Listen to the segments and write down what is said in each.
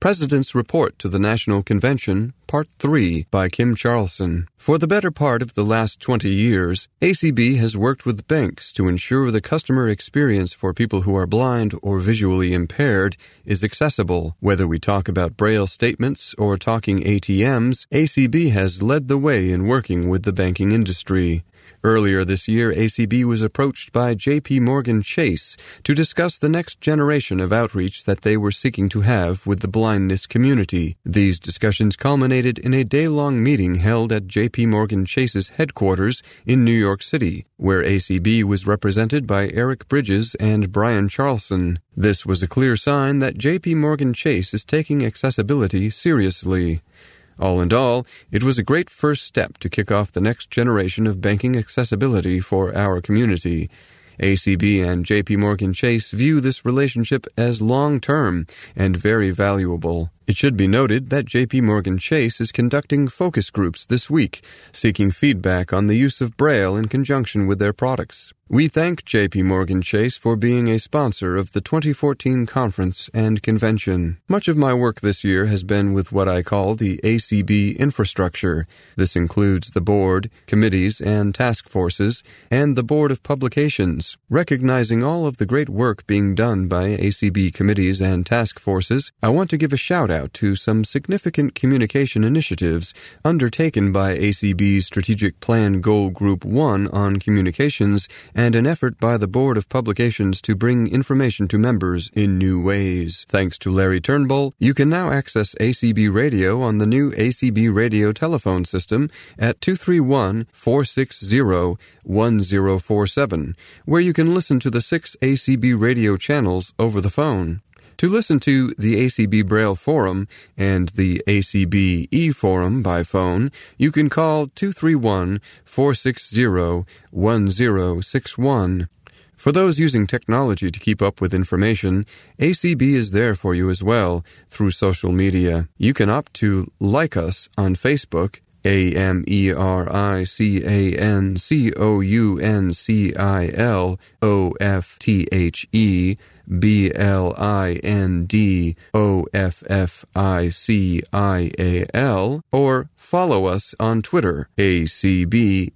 President's Report to the National Convention, Part 3 by Kim Charlson. For the better part of the last 20 years, ACB has worked with banks to ensure the customer experience for people who are blind or visually impaired is accessible. Whether we talk about Braille statements or talking ATMs, ACB has led the way in working with the banking industry. Earlier this year, ACB was approached by JP Morgan Chase to discuss the next generation of outreach that they were seeking to have with the blindness community. These discussions culminated in a day-long meeting held at JP Morgan Chase's headquarters in New York City, where ACB was represented by Eric Bridges and Brian Charlson. This was a clear sign that JP Morgan Chase is taking accessibility seriously. All in all, it was a great first step to kick off the next generation of banking accessibility for our community. ACB and JP Morgan Chase view this relationship as long term and very valuable. It should be noted that JP Morgan Chase is conducting focus groups this week, seeking feedback on the use of Braille in conjunction with their products. We thank JP Morgan Chase for being a sponsor of the 2014 conference and convention. Much of my work this year has been with what I call the ACB infrastructure. This includes the board, committees, and task forces, and the board of publications. Recognizing all of the great work being done by ACB committees and task forces, I want to give a shout out to some significant communication initiatives undertaken by ACB's Strategic Plan Goal Group 1 on communications and an effort by the Board of Publications to bring information to members in new ways. Thanks to Larry Turnbull, you can now access ACB Radio on the new ACB Radio telephone system at 231 460 1047, where you can listen to the six ACB radio channels over the phone. To listen to the ACB Braille Forum and the ACB e Forum by phone, you can call 231 460 1061. For those using technology to keep up with information, ACB is there for you as well through social media. You can opt to like us on Facebook a M E R I C A N C O U N C I L O F T H E B L I N D O F F I C I A L, or follow us on Twitter, A-C-B-N-A-T-I-O-N-A-L.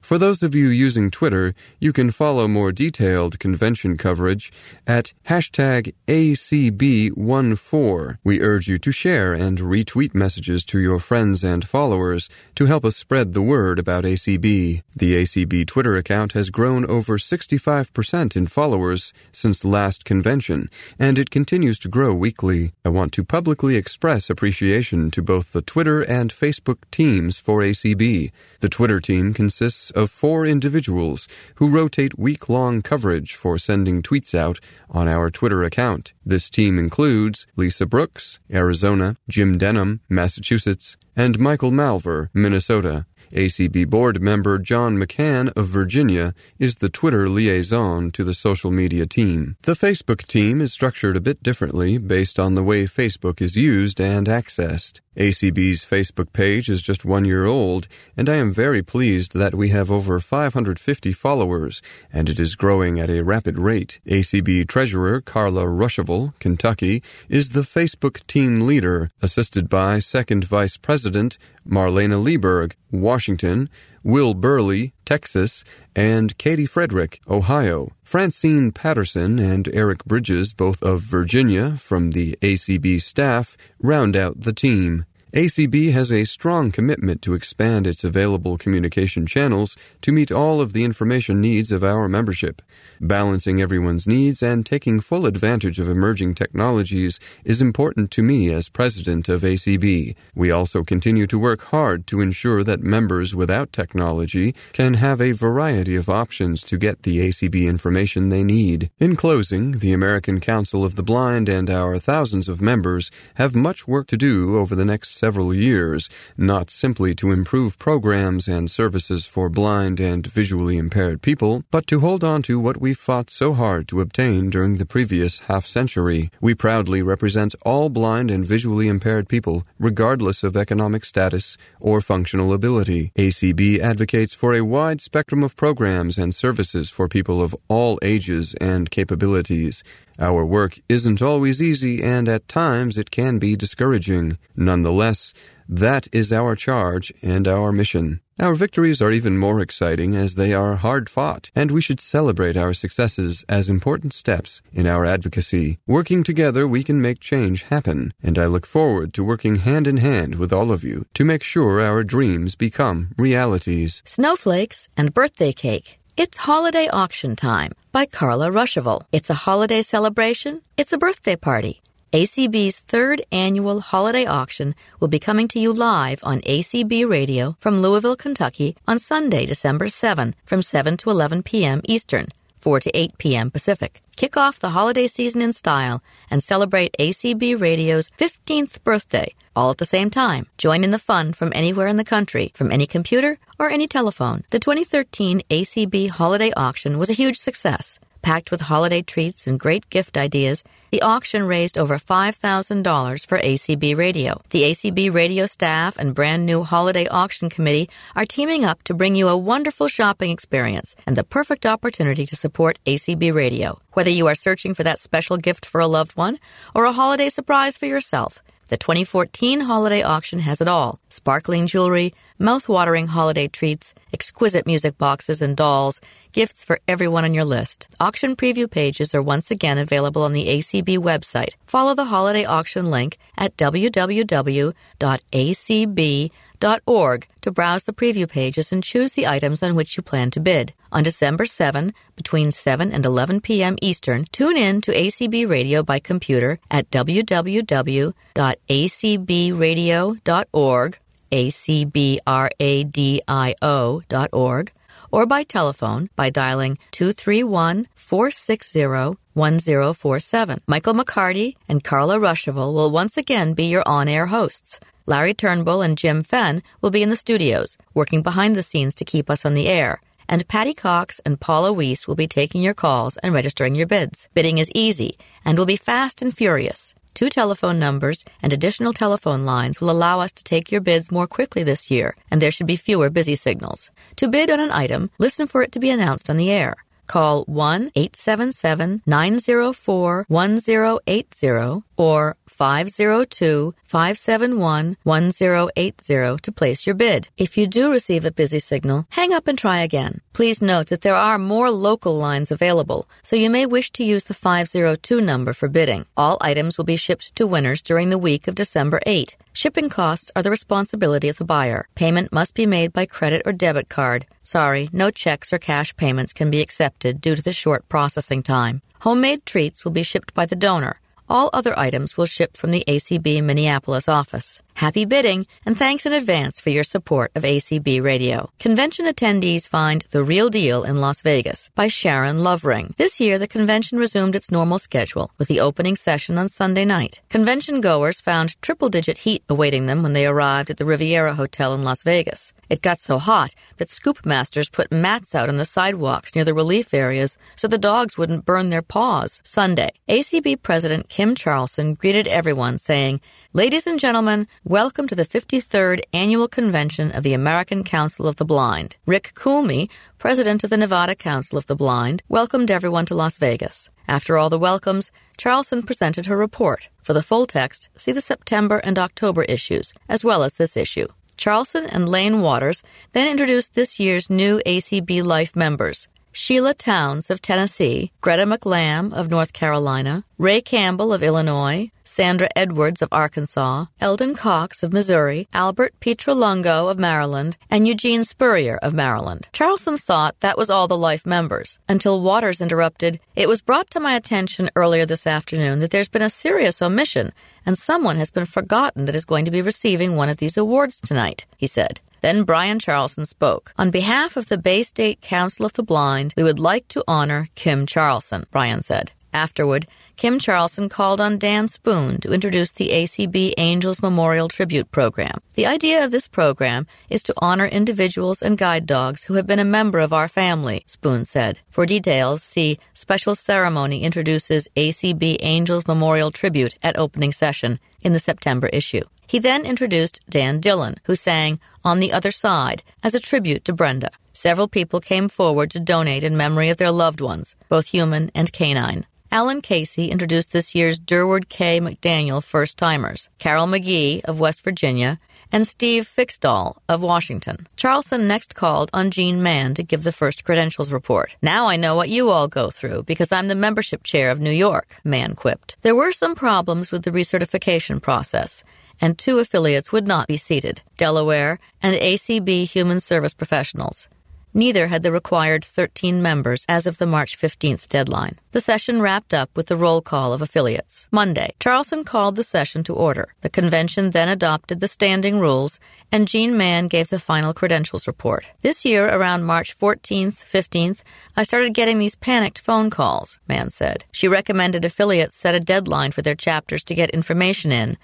For those of you using Twitter, you can follow more detailed convention coverage at hashtag ACB14. We urge you to share and retweet messages to your friends and followers to help us spread the word about ACB. The ACB Twitter account has grown over 65% in followers since last convention, and it continues to grow weekly. I want to publicly express appreciation to both the Twitter and Facebook teams for ACB. The Twitter team consists of four individuals who rotate week long coverage for sending tweets out on our Twitter account. This team includes Lisa Brooks, Arizona, Jim Denham, Massachusetts, and Michael Malver, Minnesota. ACB board member John McCann of Virginia is the Twitter liaison to the social media team. The Facebook team is structured a bit differently based on the way Facebook is used and accessed. ACB's Facebook page is just one year old, and I am very pleased that we have over 550 followers, and it is growing at a rapid rate. ACB Treasurer Carla Ruschival, Kentucky, is the Facebook team leader, assisted by Second Vice President Marlena Lieberg, Washington, Will Burley, Texas, and Katie Frederick, Ohio. Francine Patterson and Eric Bridges, both of Virginia, from the ACB staff, round out the team. ACB has a strong commitment to expand its available communication channels to meet all of the information needs of our membership. Balancing everyone's needs and taking full advantage of emerging technologies is important to me as president of ACB. We also continue to work hard to ensure that members without technology can have a variety of options to get the ACB information they need. In closing, the American Council of the Blind and our thousands of members have much work to do over the next several years, not simply to improve programs and services for blind and visually impaired people, but to hold on to what we fought so hard to obtain during the previous half century. We proudly represent all blind and visually impaired people, regardless of economic status or functional ability. ACB advocates for a wide spectrum of programs and services for people of all ages and capabilities. Our work isn't always easy, and at times it can be discouraging. Nonetheless, that is our charge and our mission. Our victories are even more exciting as they are hard fought, and we should celebrate our successes as important steps in our advocacy. Working together, we can make change happen, and I look forward to working hand in hand with all of you to make sure our dreams become realities. Snowflakes and Birthday Cake. It's holiday auction time by Carla Ruschival. It's a holiday celebration. It's a birthday party. ACB's third annual holiday auction will be coming to you live on ACB Radio from Louisville, Kentucky on Sunday, December 7 from 7 to 11 p.m. Eastern, 4 to 8 p.m. Pacific. Kick off the holiday season in style and celebrate ACB Radio's 15th birthday all at the same time. Join in the fun from anywhere in the country, from any computer or any telephone. The 2013 ACB Holiday Auction was a huge success. Packed with holiday treats and great gift ideas, the auction raised over $5,000 for ACB Radio. The ACB Radio staff and brand new Holiday Auction Committee are teaming up to bring you a wonderful shopping experience and the perfect opportunity to support ACB Radio. Whether you are searching for that special gift for a loved one or a holiday surprise for yourself, the 2014 holiday auction has it all sparkling jewelry, mouth-watering holiday treats, exquisite music boxes and dolls, gifts for everyone on your list. Auction preview pages are once again available on the ACB website. Follow the holiday auction link at www.acb.org to browse the preview pages and choose the items on which you plan to bid. On December 7, between 7 and 11 p.m. Eastern, tune in to ACB Radio by computer at www.acbradio.org, acbradio.org, or by telephone by dialing 231 460 1047. Michael McCarty and Carla Ruschival will once again be your on air hosts. Larry Turnbull and Jim Fenn will be in the studios, working behind the scenes to keep us on the air. And Patty Cox and Paula Weiss will be taking your calls and registering your bids. Bidding is easy and will be fast and furious. Two telephone numbers and additional telephone lines will allow us to take your bids more quickly this year, and there should be fewer busy signals. To bid on an item, listen for it to be announced on the air. Call 1 877 904 1080 or 502 571 1080 to place your bid. If you do receive a busy signal, hang up and try again. Please note that there are more local lines available, so you may wish to use the 502 number for bidding. All items will be shipped to winners during the week of December 8. Shipping costs are the responsibility of the buyer. Payment must be made by credit or debit card. Sorry, no checks or cash payments can be accepted due to the short processing time. Homemade treats will be shipped by the donor. All other items will ship from the ACB Minneapolis office. Happy bidding, and thanks in advance for your support of ACB Radio. Convention attendees find The Real Deal in Las Vegas by Sharon Lovering. This year, the convention resumed its normal schedule with the opening session on Sunday night. Convention goers found triple digit heat awaiting them when they arrived at the Riviera Hotel in Las Vegas. It got so hot that scoop masters put mats out on the sidewalks near the relief areas so the dogs wouldn't burn their paws. Sunday, ACB President Kim Charlson greeted everyone saying, Ladies and gentlemen, welcome to the 53rd Annual Convention of the American Council of the Blind. Rick Coolme, president of the Nevada Council of the Blind, welcomed everyone to Las Vegas. After all the welcomes, Charlson presented her report. For the full text, see the September and October issues, as well as this issue. Charlson and Lane Waters then introduced this year's new ACB Life members. Sheila Towns of Tennessee, Greta McLam of North Carolina, Ray Campbell of Illinois, Sandra Edwards of Arkansas, Eldon Cox of Missouri, Albert Pietralongo of Maryland, and Eugene Spurrier of Maryland. Charlson thought that was all the Life members, until Waters interrupted, It was brought to my attention earlier this afternoon that there's been a serious omission, and someone has been forgotten that is going to be receiving one of these awards tonight, he said. Then Brian Charlson spoke. On behalf of the Bay State Council of the Blind, we would like to honor Kim Charlson, Brian said. Afterward, Kim Charlson called on Dan Spoon to introduce the ACB Angels Memorial Tribute Program. The idea of this program is to honor individuals and guide dogs who have been a member of our family, Spoon said. For details, see Special Ceremony introduces ACB Angels Memorial Tribute at opening session in the September issue. He then introduced Dan Dillon, who sang On the Other Side as a tribute to Brenda. Several people came forward to donate in memory of their loved ones, both human and canine. Alan Casey introduced this year's Durward K. McDaniel first timers, Carol McGee of West Virginia, and Steve Fixdahl of Washington. Charlson next called on Gene Mann to give the first credentials report. Now I know what you all go through because I'm the membership chair of New York, Mann quipped. There were some problems with the recertification process, and two affiliates would not be seated Delaware and ACB Human Service Professionals. Neither had the required 13 members as of the March 15th deadline. The session wrapped up with the roll call of affiliates. Monday, Charlson called the session to order. The convention then adopted the standing rules, and Gene Mann gave the final credentials report. This year, around March 14th, 15th, I started getting these panicked phone calls, Mann said. She recommended affiliates set a deadline for their chapters to get information in,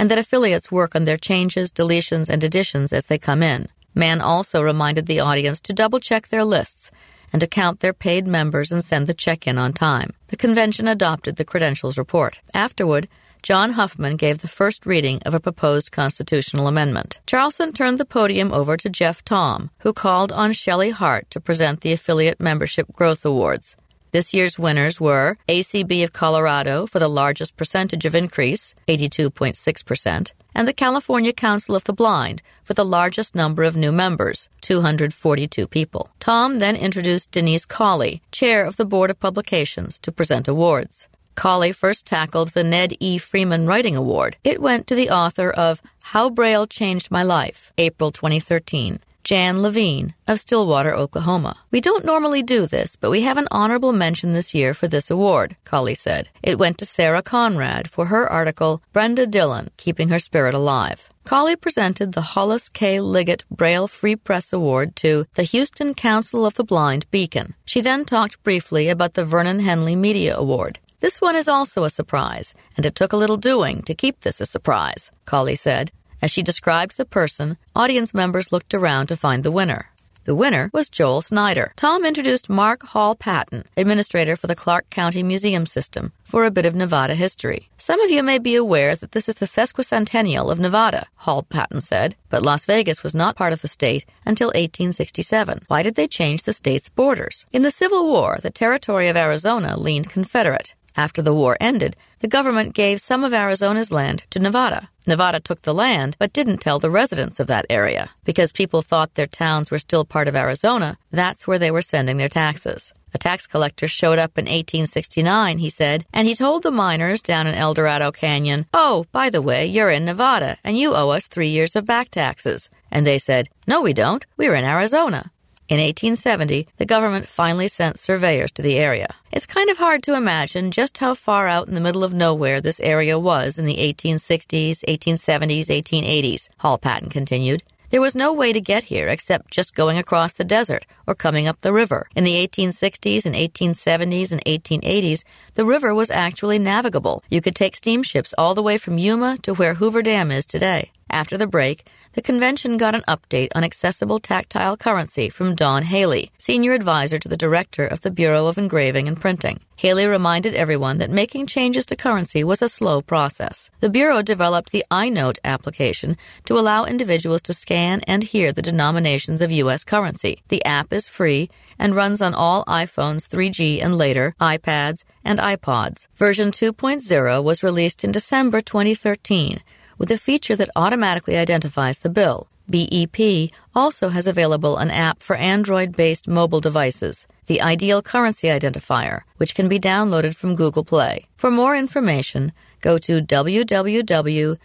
and that affiliates work on their changes, deletions, and additions as they come in. Mann also reminded the audience to double check their lists and to count their paid members and send the check in on time. The convention adopted the credentials report. Afterward, John Huffman gave the first reading of a proposed constitutional amendment. Charlson turned the podium over to Jeff Tom, who called on Shelley Hart to present the Affiliate Membership Growth Awards. This year's winners were ACB of Colorado for the largest percentage of increase, 82.6%, and the California Council of the Blind for the largest number of new members, 242 people. Tom then introduced Denise Colley, chair of the Board of Publications, to present awards. Cawley first tackled the Ned E. Freeman Writing Award. It went to the author of How Braille Changed My Life, April 2013, Jan Levine of Stillwater, Oklahoma. We don't normally do this, but we have an honorable mention this year for this award, Colley said. It went to Sarah Conrad for her article, Brenda Dillon, Keeping Her Spirit Alive. Colley presented the Hollis K. Liggett Braille Free Press Award to the Houston Council of the Blind Beacon. She then talked briefly about the Vernon Henley Media Award. This one is also a surprise, and it took a little doing to keep this a surprise, Colley said. As she described the person, audience members looked around to find the winner. The winner was Joel Snyder. Tom introduced Mark Hall Patton, administrator for the Clark County Museum System, for a bit of Nevada history. Some of you may be aware that this is the sesquicentennial of Nevada, Hall Patton said, but Las Vegas was not part of the state until 1867. Why did they change the state's borders? In the Civil War, the territory of Arizona leaned Confederate. After the war ended, the government gave some of Arizona's land to Nevada. Nevada took the land, but didn't tell the residents of that area. Because people thought their towns were still part of Arizona, that's where they were sending their taxes. A tax collector showed up in 1869, he said, and he told the miners down in El Dorado Canyon, Oh, by the way, you're in Nevada, and you owe us three years of back taxes. And they said, No, we don't. We're in Arizona. In 1870, the government finally sent surveyors to the area. It's kind of hard to imagine just how far out in the middle of nowhere this area was in the 1860s, 1870s, 1880s, Hall Patton continued. There was no way to get here except just going across the desert or coming up the river. In the 1860s and 1870s and 1880s, the river was actually navigable. You could take steamships all the way from Yuma to where Hoover Dam is today. After the break, the convention got an update on accessible tactile currency from Dawn Haley, senior advisor to the director of the Bureau of Engraving and Printing. Haley reminded everyone that making changes to currency was a slow process. The Bureau developed the EyeNote application to allow individuals to scan and hear the denominations of U.S. currency. The app is free and runs on all iPhones 3G and later, iPads, and iPods. Version 2.0 was released in December 2013 with a feature that automatically identifies the bill. BEP also has available an app for Android based mobile devices, the Ideal Currency Identifier, which can be downloaded from Google Play. For more information, go to www.bep.gov.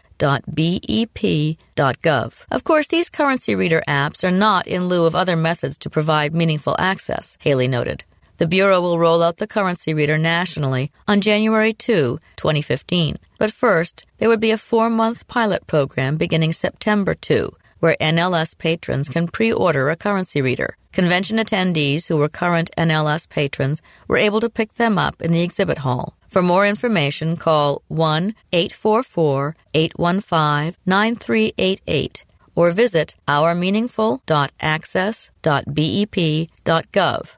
Of course, these currency reader apps are not in lieu of other methods to provide meaningful access, Haley noted. The Bureau will roll out the currency reader nationally on January 2, 2015. But first, there would be a four month pilot program beginning September 2, where NLS patrons can pre order a currency reader. Convention attendees who were current NLS patrons were able to pick them up in the exhibit hall. For more information, call 1 844 815 9388 or visit ourmeaningful.access.bep.gov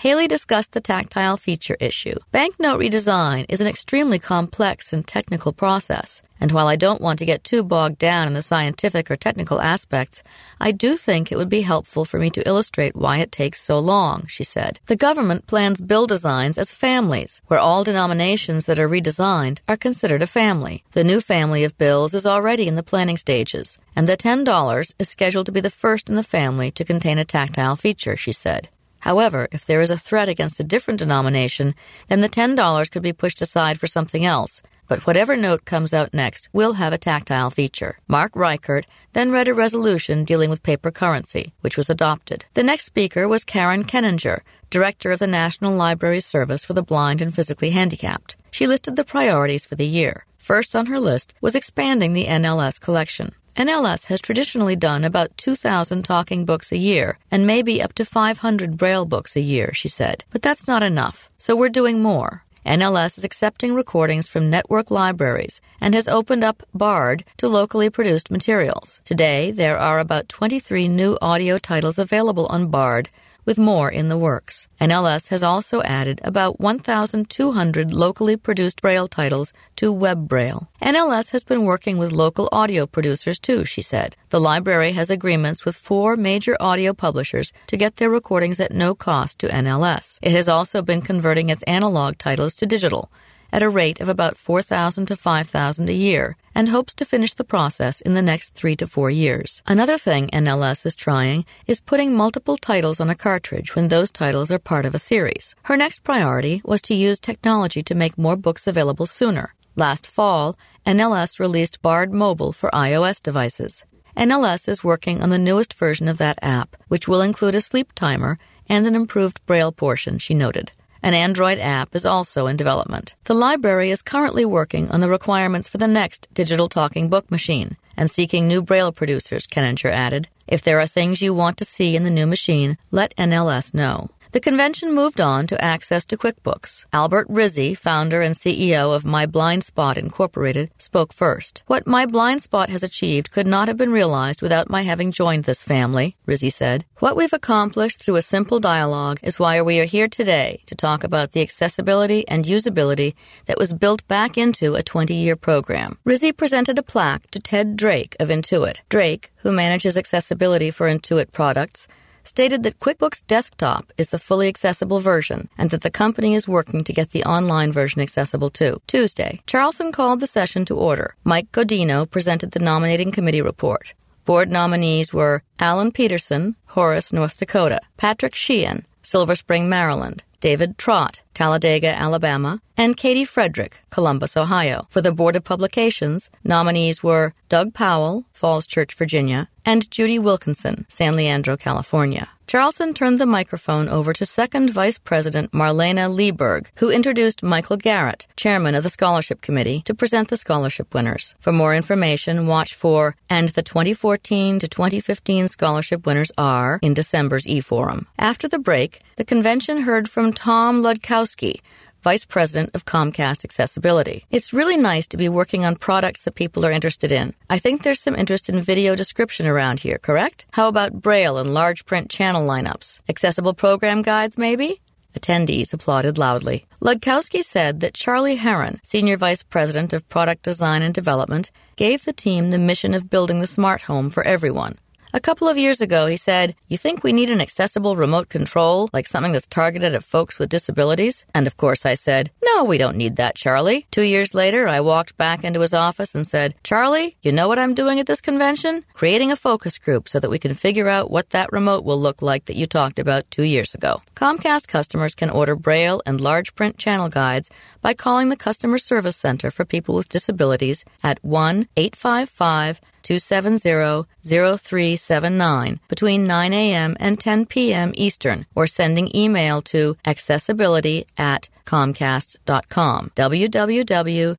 Haley discussed the tactile feature issue. Banknote redesign is an extremely complex and technical process, and while I don't want to get too bogged down in the scientific or technical aspects, I do think it would be helpful for me to illustrate why it takes so long, she said. The government plans bill designs as families, where all denominations that are redesigned are considered a family. The new family of bills is already in the planning stages, and the $10 is scheduled to be the first in the family to contain a tactile feature, she said. However, if there is a threat against a different denomination, then the $10 could be pushed aside for something else. But whatever note comes out next will have a tactile feature. Mark Reichert then read a resolution dealing with paper currency, which was adopted. The next speaker was Karen Keninger, director of the National Library Service for the Blind and Physically Handicapped. She listed the priorities for the year. First on her list was expanding the NLS collection. NLS has traditionally done about 2,000 talking books a year and maybe up to 500 braille books a year, she said. But that's not enough, so we're doing more. NLS is accepting recordings from network libraries and has opened up BARD to locally produced materials. Today, there are about 23 new audio titles available on BARD with more in the works. NLS has also added about 1,200 locally produced Braille titles to Web Braille. NLS has been working with local audio producers too, she said. The library has agreements with four major audio publishers to get their recordings at no cost to NLS. It has also been converting its analog titles to digital at a rate of about 4,000 to 5,000 a year and hopes to finish the process in the next three to four years. Another thing NLS is trying is putting multiple titles on a cartridge when those titles are part of a series. Her next priority was to use technology to make more books available sooner. Last fall, NLS released Bard Mobile for iOS devices. NLS is working on the newest version of that app, which will include a sleep timer and an improved Braille portion, she noted. An Android app is also in development. The library is currently working on the requirements for the next digital talking book machine and seeking new Braille producers, Keninger added. If there are things you want to see in the new machine, let NLS know. The convention moved on to access to QuickBooks. Albert Rizzi, founder and CEO of My Blind Spot Incorporated, spoke first. What My Blind Spot has achieved could not have been realized without my having joined this family, Rizzi said. What we've accomplished through a simple dialogue is why we are here today to talk about the accessibility and usability that was built back into a 20 year program. Rizzi presented a plaque to Ted Drake of Intuit. Drake, who manages accessibility for Intuit products, stated that QuickBooks Desktop is the fully accessible version and that the company is working to get the online version accessible too. Tuesday, Charlson called the session to order. Mike Godino presented the nominating committee report. Board nominees were Alan Peterson, Horace, North Dakota, Patrick Sheehan, Silver Spring, Maryland, David Trott, Talladega, Alabama, and Katie Frederick, Columbus, Ohio. For the Board of Publications, nominees were Doug Powell, Falls Church, Virginia, and Judy Wilkinson, San Leandro, California. Charlson turned the microphone over to Second Vice President Marlena Lieberg, who introduced Michael Garrett, Chairman of the Scholarship Committee, to present the scholarship winners. For more information, watch for And the 2014 to 2015 scholarship winners are in December's e-forum. After the break, the convention heard from Tom Wlodkowski, Vice President of Comcast Accessibility. It's really nice to be working on products that people are interested in. I think there's some interest in video description around here, correct? How about Braille and large print channel lineups? Accessible program guides, maybe? Attendees applauded loudly. Wlodkowski said that Charlie Herrin, Senior Vice President of Product Design and Development, gave the team the mission of building the smart home for everyone. A couple of years ago, he said, You think we need an accessible remote control, like something that's targeted at folks with disabilities? And of course, I said, No, we don't need that, Charlie. Two years later, I walked back into his office and said, Charlie, you know what I'm doing at this convention? Creating a focus group so that we can figure out what that remote will look like that you talked about two years ago. Comcast customers can order Braille and large print channel guides by calling the Customer Service Center for People with Disabilities at 1 855 270-0379 between 9 a.m. and 10 p.m. Eastern or sending email to accessibility at comcast.com. www.access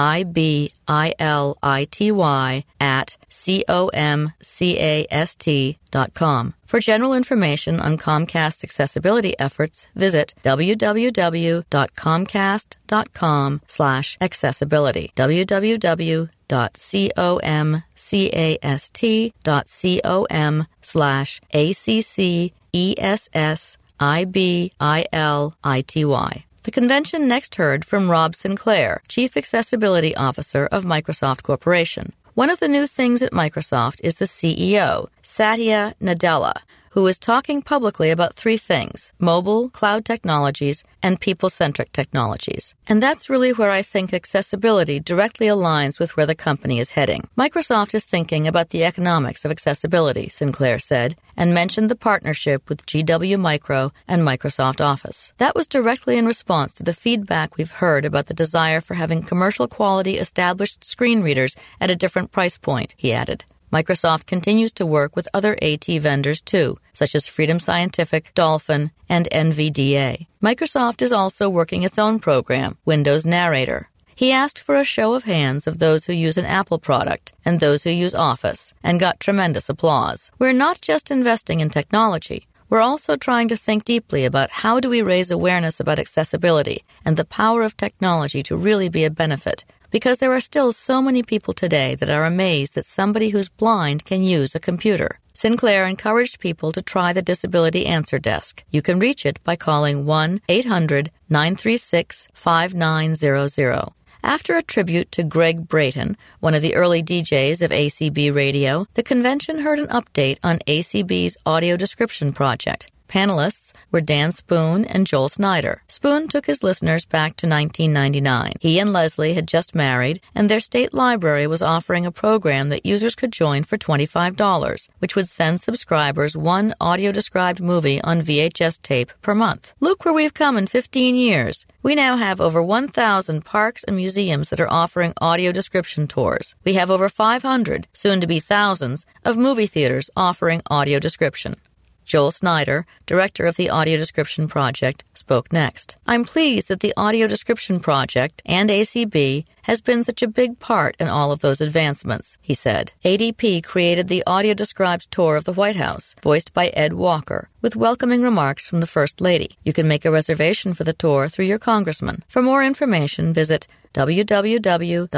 I B I L I T Y at C O M C A S T dot com. For general information on Comcast's accessibility efforts, visit www.comcast.com slash accessibility. www.comcast.com slash A-C-C-E-S-S-I-B-I-L-I-T-Y. The convention next heard from Rob Sinclair, Chief Accessibility Officer of Microsoft Corporation. One of the new things at Microsoft is the CEO, Satya Nadella, who is talking publicly about three things mobile, cloud technologies, and people centric technologies. And that's really where I think accessibility directly aligns with where the company is heading. Microsoft is thinking about the economics of accessibility, Sinclair said, and mentioned the partnership with GW Micro and Microsoft Office. That was directly in response to the feedback we've heard about the desire for having commercial quality established screen readers at a different price point, he added. Microsoft continues to work with other AT vendors too, such as Freedom Scientific, Dolphin, and NVDA. Microsoft is also working its own program, Windows Narrator. He asked for a show of hands of those who use an Apple product and those who use Office, and got tremendous applause. We're not just investing in technology. We're also trying to think deeply about how do we raise awareness about accessibility and the power of technology to really be a benefit because there are still so many people today that are amazed that somebody who's blind can use a computer. Sinclair encouraged people to try the Disability Answer Desk. You can reach it by calling 1 800 936 5900. After a tribute to Greg Brayton, one of the early DJs of ACB Radio, the convention heard an update on ACB's audio description project. Panelists were Dan Spoon and Joel Snyder. Spoon took his listeners back to 1999. He and Leslie had just married, and their state library was offering a program that users could join for $25, which would send subscribers one audio described movie on VHS tape per month. Look where we've come in 15 years. We now have over 1,000 parks and museums that are offering audio description tours. We have over 500, soon to be thousands, of movie theaters offering audio description. Joel Snyder, director of the Audio Description Project, spoke next. I'm pleased that the Audio Description Project and ACB has been such a big part in all of those advancements, he said. ADP created the audio described tour of the White House, voiced by Ed Walker, with welcoming remarks from the First Lady. You can make a reservation for the tour through your congressman. For more information, visit www.acb.org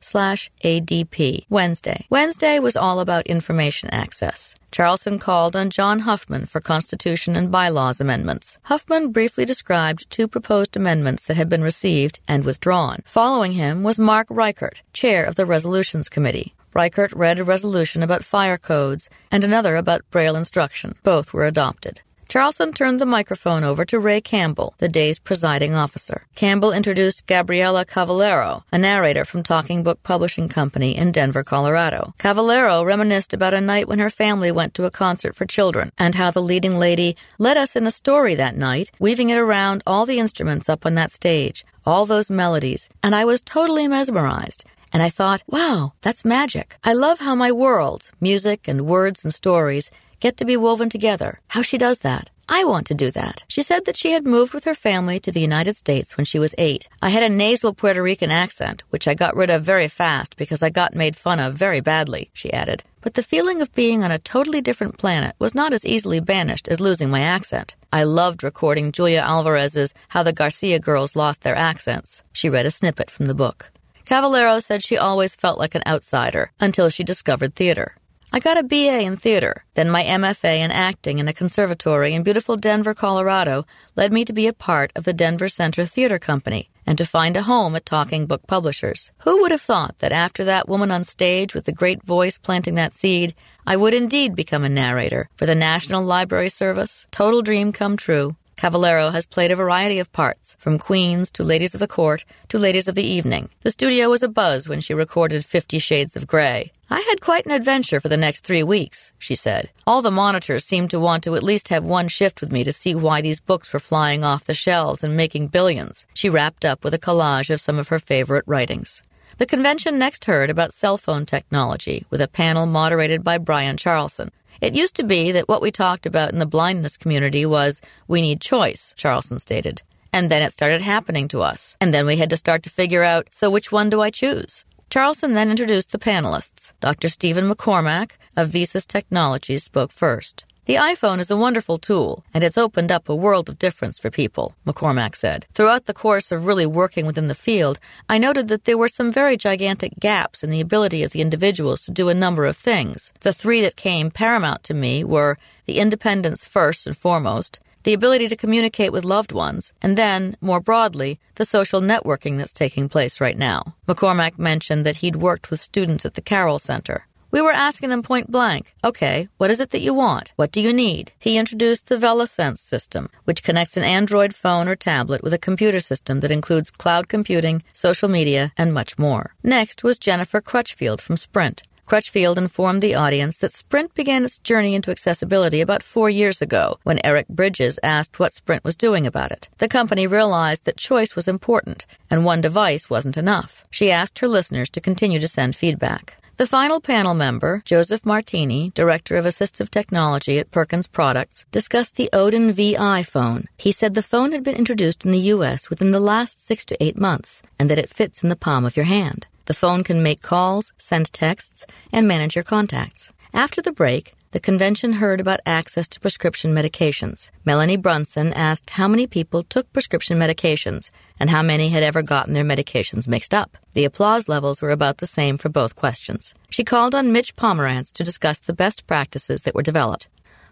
slash ADP. Wednesday. Wednesday was all about information access. Charlson called on John Huffman for Constitution and Bylaws amendments. Huffman briefly described two proposed amendments that had been received and withdrawn. Following him was Mark Reichert, chair of the Resolutions Committee. Reichert read a resolution about fire codes and another about Braille instruction. Both were adopted. Charlson turned the microphone over to Ray Campbell, the day's presiding officer. Campbell introduced Gabriella Cavallero, a narrator from Talking Book Publishing Company in Denver, Colorado. Cavallero reminisced about a night when her family went to a concert for children and how the leading lady led us in a story that night, weaving it around all the instruments up on that stage, all those melodies, and I was totally mesmerized. And I thought, wow, that's magic. I love how my world, music and words and stories, get to be woven together. How she does that. I want to do that. She said that she had moved with her family to the United States when she was eight. I had a nasal Puerto Rican accent, which I got rid of very fast because I got made fun of very badly, she added. But the feeling of being on a totally different planet was not as easily banished as losing my accent. I loved recording Julia Alvarez's How the Garcia Girls Lost Their Accents. She read a snippet from the book. Cavallero said she always felt like an outsider until she discovered theater. I got a BA in theater. Then my MFA in acting in a conservatory in beautiful Denver, Colorado led me to be a part of the Denver Center Theater Company and to find a home at Talking Book Publishers. Who would have thought that after that woman on stage with the great voice planting that seed, I would indeed become a narrator for the National Library Service? Total dream come true. Cavallero has played a variety of parts, from queens to ladies of the court to ladies of the evening. The studio was abuzz when she recorded Fifty Shades of Grey. I had quite an adventure for the next three weeks, she said. All the monitors seemed to want to at least have one shift with me to see why these books were flying off the shelves and making billions. She wrapped up with a collage of some of her favorite writings. The convention next heard about cell phone technology with a panel moderated by Brian Charlson. It used to be that what we talked about in the blindness community was, we need choice, Charlson stated. And then it started happening to us. And then we had to start to figure out so which one do I choose? Charlson then introduced the panelists. Dr. Stephen McCormack of Visas Technologies spoke first. The iPhone is a wonderful tool, and it's opened up a world of difference for people, McCormack said. Throughout the course of really working within the field, I noted that there were some very gigantic gaps in the ability of the individuals to do a number of things. The three that came paramount to me were the independence first and foremost, the ability to communicate with loved ones, and then, more broadly, the social networking that's taking place right now. McCormack mentioned that he'd worked with students at the Carroll Center. We were asking them point blank, okay, what is it that you want? What do you need? He introduced the VelaSense system, which connects an Android phone or tablet with a computer system that includes cloud computing, social media, and much more. Next was Jennifer Crutchfield from Sprint. Crutchfield informed the audience that Sprint began its journey into accessibility about four years ago when Eric Bridges asked what Sprint was doing about it. The company realized that choice was important and one device wasn't enough. She asked her listeners to continue to send feedback. The final panel member, Joseph Martini, Director of Assistive Technology at Perkins Products, discussed the Odin VI phone. He said the phone had been introduced in the U.S. within the last six to eight months and that it fits in the palm of your hand. The phone can make calls, send texts, and manage your contacts. After the break, the convention heard about access to prescription medications. Melanie Brunson asked how many people took prescription medications and how many had ever gotten their medications mixed up. The applause levels were about the same for both questions. She called on Mitch Pomerantz to discuss the best practices that were developed.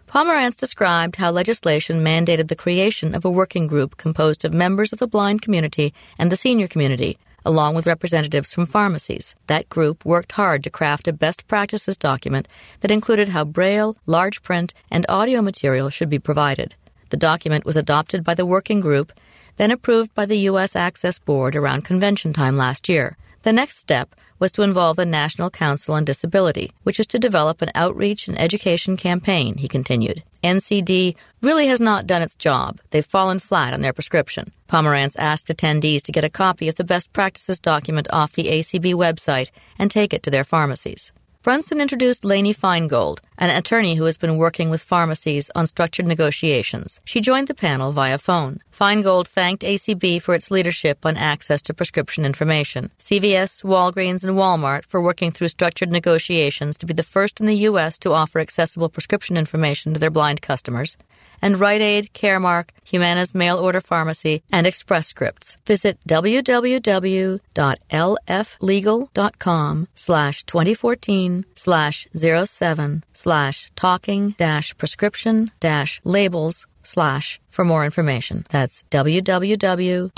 Pomerantz described how legislation mandated the creation of a working group composed of members of the blind community and the senior community along with representatives from pharmacies. That group worked hard to craft a best practices document that included how braille, large print, and audio material should be provided. The document was adopted by the working group, then approved by the U.S. Access Board around convention time last year. The next step was to involve the National Council on Disability, which was to develop an outreach and education campaign, he continued. NCD really has not done its job. They've fallen flat on their prescription. Pomerantz asked attendees to get a copy of the best practices document off the ACB website and take it to their pharmacies. Brunson introduced Lainey Feingold, an attorney who has been working with pharmacies on structured negotiations. She joined the panel via phone. Feingold thanked ACB for its leadership on access to prescription information, CVS, Walgreens, and Walmart for working through structured negotiations to be the first in the U.S. to offer accessible prescription information to their blind customers, and Rite Aid, Caremark, Humana's mail order pharmacy, and Express Scripts. Visit www.lflegal.com slash 2014 slash 07 slash talking dash prescription dash labels slash for more information. That's www.lflegal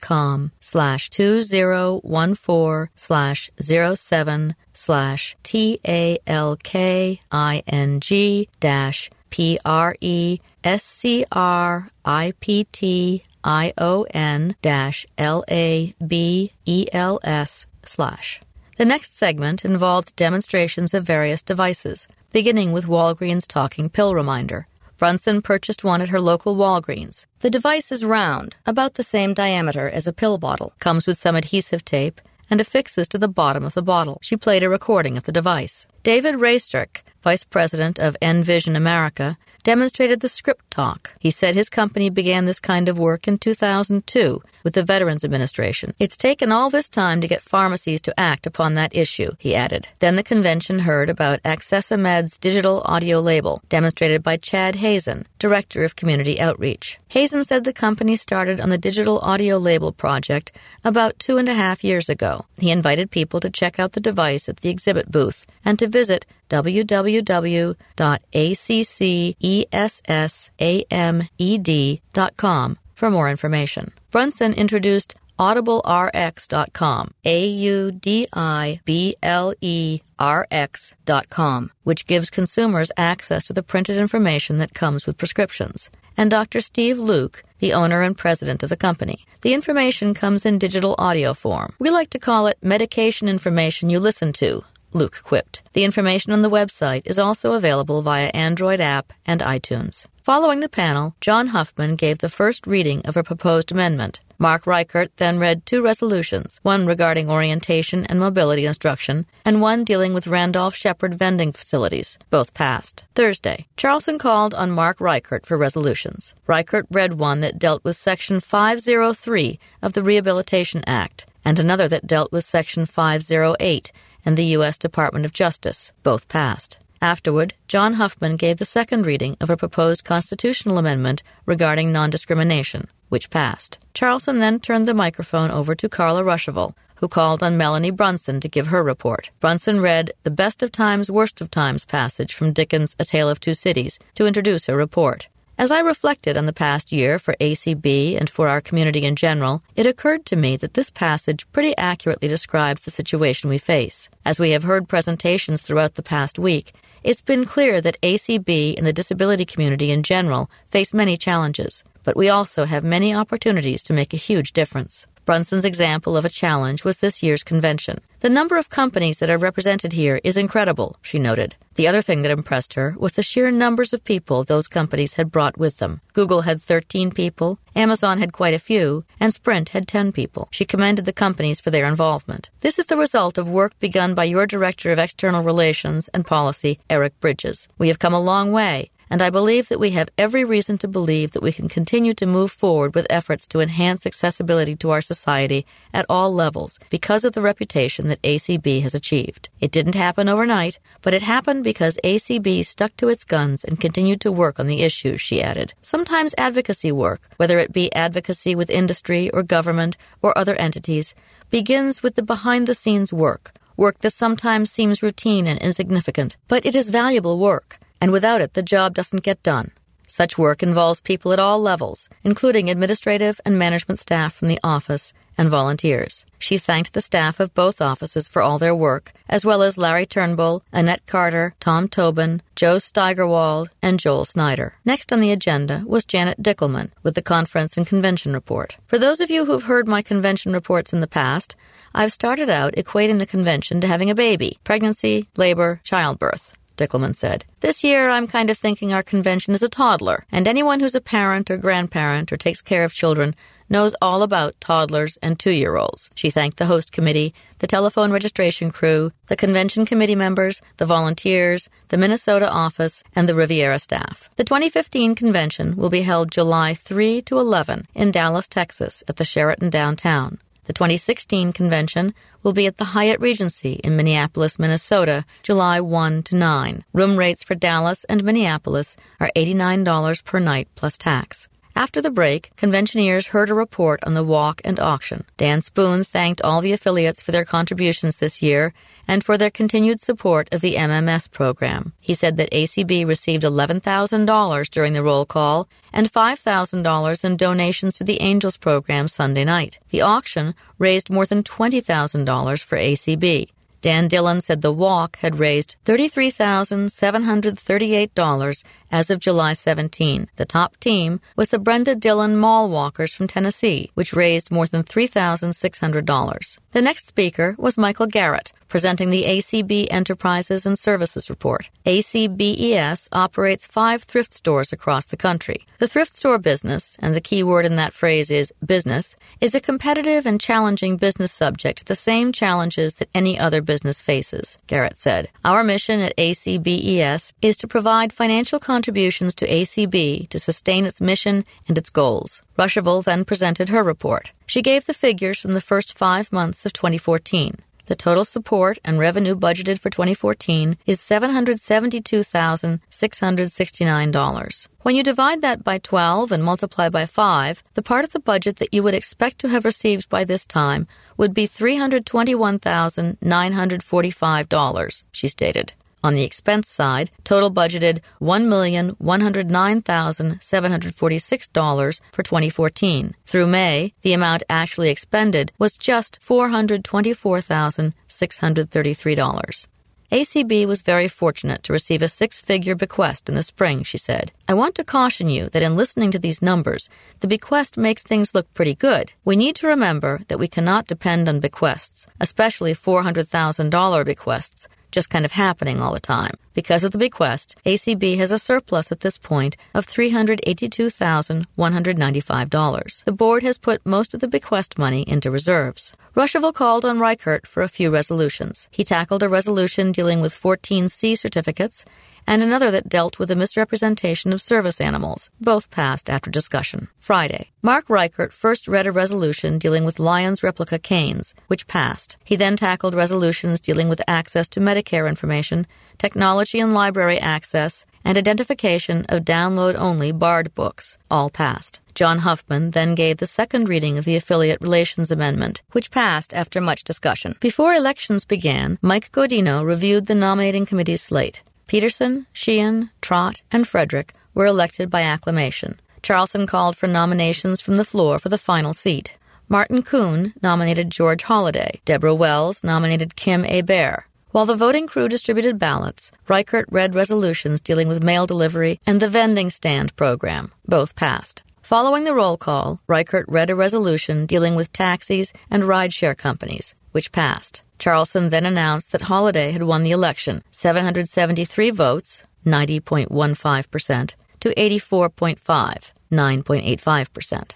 com slash two zero one four slash zero seven slash T A L K I N G dash P R E S C R I P T I O N dash L A B E L S slash. The next segment involved demonstrations of various devices, beginning with Walgreens Talking Pill Reminder. Brunson purchased one at her local Walgreens. The device is round, about the same diameter as a pill bottle, comes with some adhesive tape, and affixes to the bottom of the bottle. She played a recording of the device. David Raistrick, vice president of Envision America, demonstrated the ScripTalk. He said his company began this kind of work in 2002 with the Veterans Administration. It's taken all this time to get pharmacies to act upon that issue, he added. Then the convention heard about Accessamed's digital audio label, demonstrated by Chad Hazen, Director of Community Outreach. Hazen said the company started on the digital audio label project about two and a half years ago. He invited people to check out the device at the exhibit booth and to visit www.accessamed.com for more information. Brunson introduced audiblerx.com, A U D I B L E R X.com, which gives consumers access to the printed information that comes with prescriptions. And Dr. Steve Luke, the owner and president of the company. The information comes in digital audio form. We like to call it medication information you listen to, Luke quipped. The information on the website is also available via Android app and iTunes. Following the panel, John Huffman gave the first reading of a proposed amendment. Mark Reichert then read two resolutions, one regarding orientation and mobility instruction, and one dealing with Randolph Sheppard vending facilities. Both passed. Thursday, Charlson called on Mark Reichert for resolutions. Reichert read one that dealt with Section 503 of the Rehabilitation Act, and another that dealt with Section 508 and the U.S. Department of Justice. Both passed. Afterward, John Huffman gave the second reading of a proposed constitutional amendment regarding non discrimination, which passed. Charlson then turned the microphone over to Carla Ruschival, who called on Melanie Brunson to give her report. Brunson read the Best of Times, Worst of Times passage from Dickens' A Tale of Two Cities to introduce her report. As I reflected on the past year for ACB and for our community in general, it occurred to me that this passage pretty accurately describes the situation we face. As we have heard presentations throughout the past week, it's been clear that ACB and the disability community in general face many challenges, but we also have many opportunities to make a huge difference. Brunson's example of a challenge was this year's convention. The number of companies that are represented here is incredible, she noted. The other thing that impressed her was the sheer numbers of people those companies had brought with them. Google had 13 people, Amazon had quite a few, and Sprint had 10 people. She commended the companies for their involvement. This is the result of work begun by your Director of External Relations and Policy, Eric Bridges. We have come a long way, and I believe that we have every reason to believe that we can continue to move forward with efforts to enhance accessibility to our society at all levels because of the reputation that ACB has achieved. It didn't happen overnight, but it happened because ACB stuck to its guns and continued to work on the issues, she added. Sometimes advocacy work, whether it be advocacy with industry or government or other entities, begins with the behind the scenes work work that sometimes seems routine and insignificant, but it is valuable work and without it, the job doesn't get done. Such work involves people at all levels, including administrative and management staff from the office and volunteers. She thanked the staff of both offices for all their work, as well as Larry Turnbull, Annette Carter, Tom Tobin, Joe Steigerwald, and Joel Snyder. Next on the agenda was Janet Dickelman with the Conference and Convention Report. For those of you who've heard my convention reports in the past, I've started out equating the convention to having a baby pregnancy, labor, childbirth. Dickelman said. This year, I'm kind of thinking our convention is a toddler, and anyone who's a parent or grandparent or takes care of children knows all about toddlers and two year olds. She thanked the host committee, the telephone registration crew, the convention committee members, the volunteers, the Minnesota office, and the Riviera staff. The 2015 convention will be held July 3 to 11 in Dallas, Texas at the Sheraton downtown. The 2016 convention will be at the Hyatt Regency in Minneapolis, Minnesota, July 1 to 9. Room rates for Dallas and Minneapolis are $89 per night plus tax. After the break, conventioneers heard a report on the walk and auction. Dan Spoon thanked all the affiliates for their contributions this year and for their continued support of the MMS program. He said that ACB received $11,000 during the roll call and $5,000 in donations to the Angels program Sunday night. The auction raised more than $20,000 for ACB. Dan Dillon said the walk had raised $33,738 as of July 17. The top team was the Brenda Dillon Mall Walkers from Tennessee, which raised more than $3,600. The next speaker was Michael Garrett, presenting the ACB Enterprises and Services Report. ACBES operates five thrift stores across the country. The thrift store business, and the key word in that phrase is business, is a competitive and challenging business subject the same challenges that any other business faces, Garrett said. Our mission at ACBES is to provide financial contributions to ACB to sustain its mission and its goals. Ruschival then presented her report. She gave the figures from the first five months of 2014. The total support and revenue budgeted for 2014 is $772,669. When you divide that by 12 and multiply by 5, the part of the budget that you would expect to have received by this time would be $321,945, she stated. On the expense side, total budgeted $1,109,746 for 2014. Through May, the amount actually expended was just $424,633. ACB was very fortunate to receive a six figure bequest in the spring, she said. I want to caution you that in listening to these numbers, the bequest makes things look pretty good. We need to remember that we cannot depend on bequests, especially $400,000 bequests, just kind of happening all the time. Because of the bequest, ACB has a surplus at this point of $382,195. The board has put most of the bequest money into reserves. Ruschival called on Reichert for a few resolutions. He tackled a resolution dealing with 14C certificates and another that dealt with the misrepresentation of service animals. Both passed after discussion. Friday. Mark Reichert first read a resolution dealing with Lions replica canes, which passed. He then tackled resolutions dealing with access to Medicare information, technology and library access, and identification of download only BARD books. All passed. John Huffman then gave the second reading of the Affiliate Relations Amendment, which passed after much discussion. Before elections began, Mike Godino reviewed the nominating committee's slate. Peterson, Sheehan, Trott, and Frederick were elected by acclamation. Charlson called for nominations from the floor for the final seat. Martin Kuhn nominated George Holliday. Deborah Wells nominated Kim Hebert. While the voting crew distributed ballots, Reichert read resolutions dealing with mail delivery and the vending stand program. Both passed. Following the roll call, Reichert read a resolution dealing with taxis and rideshare companies, which passed. Charlson then announced that Holliday had won the election, 773 votes, 90.15%, to 84.5, 9.85%.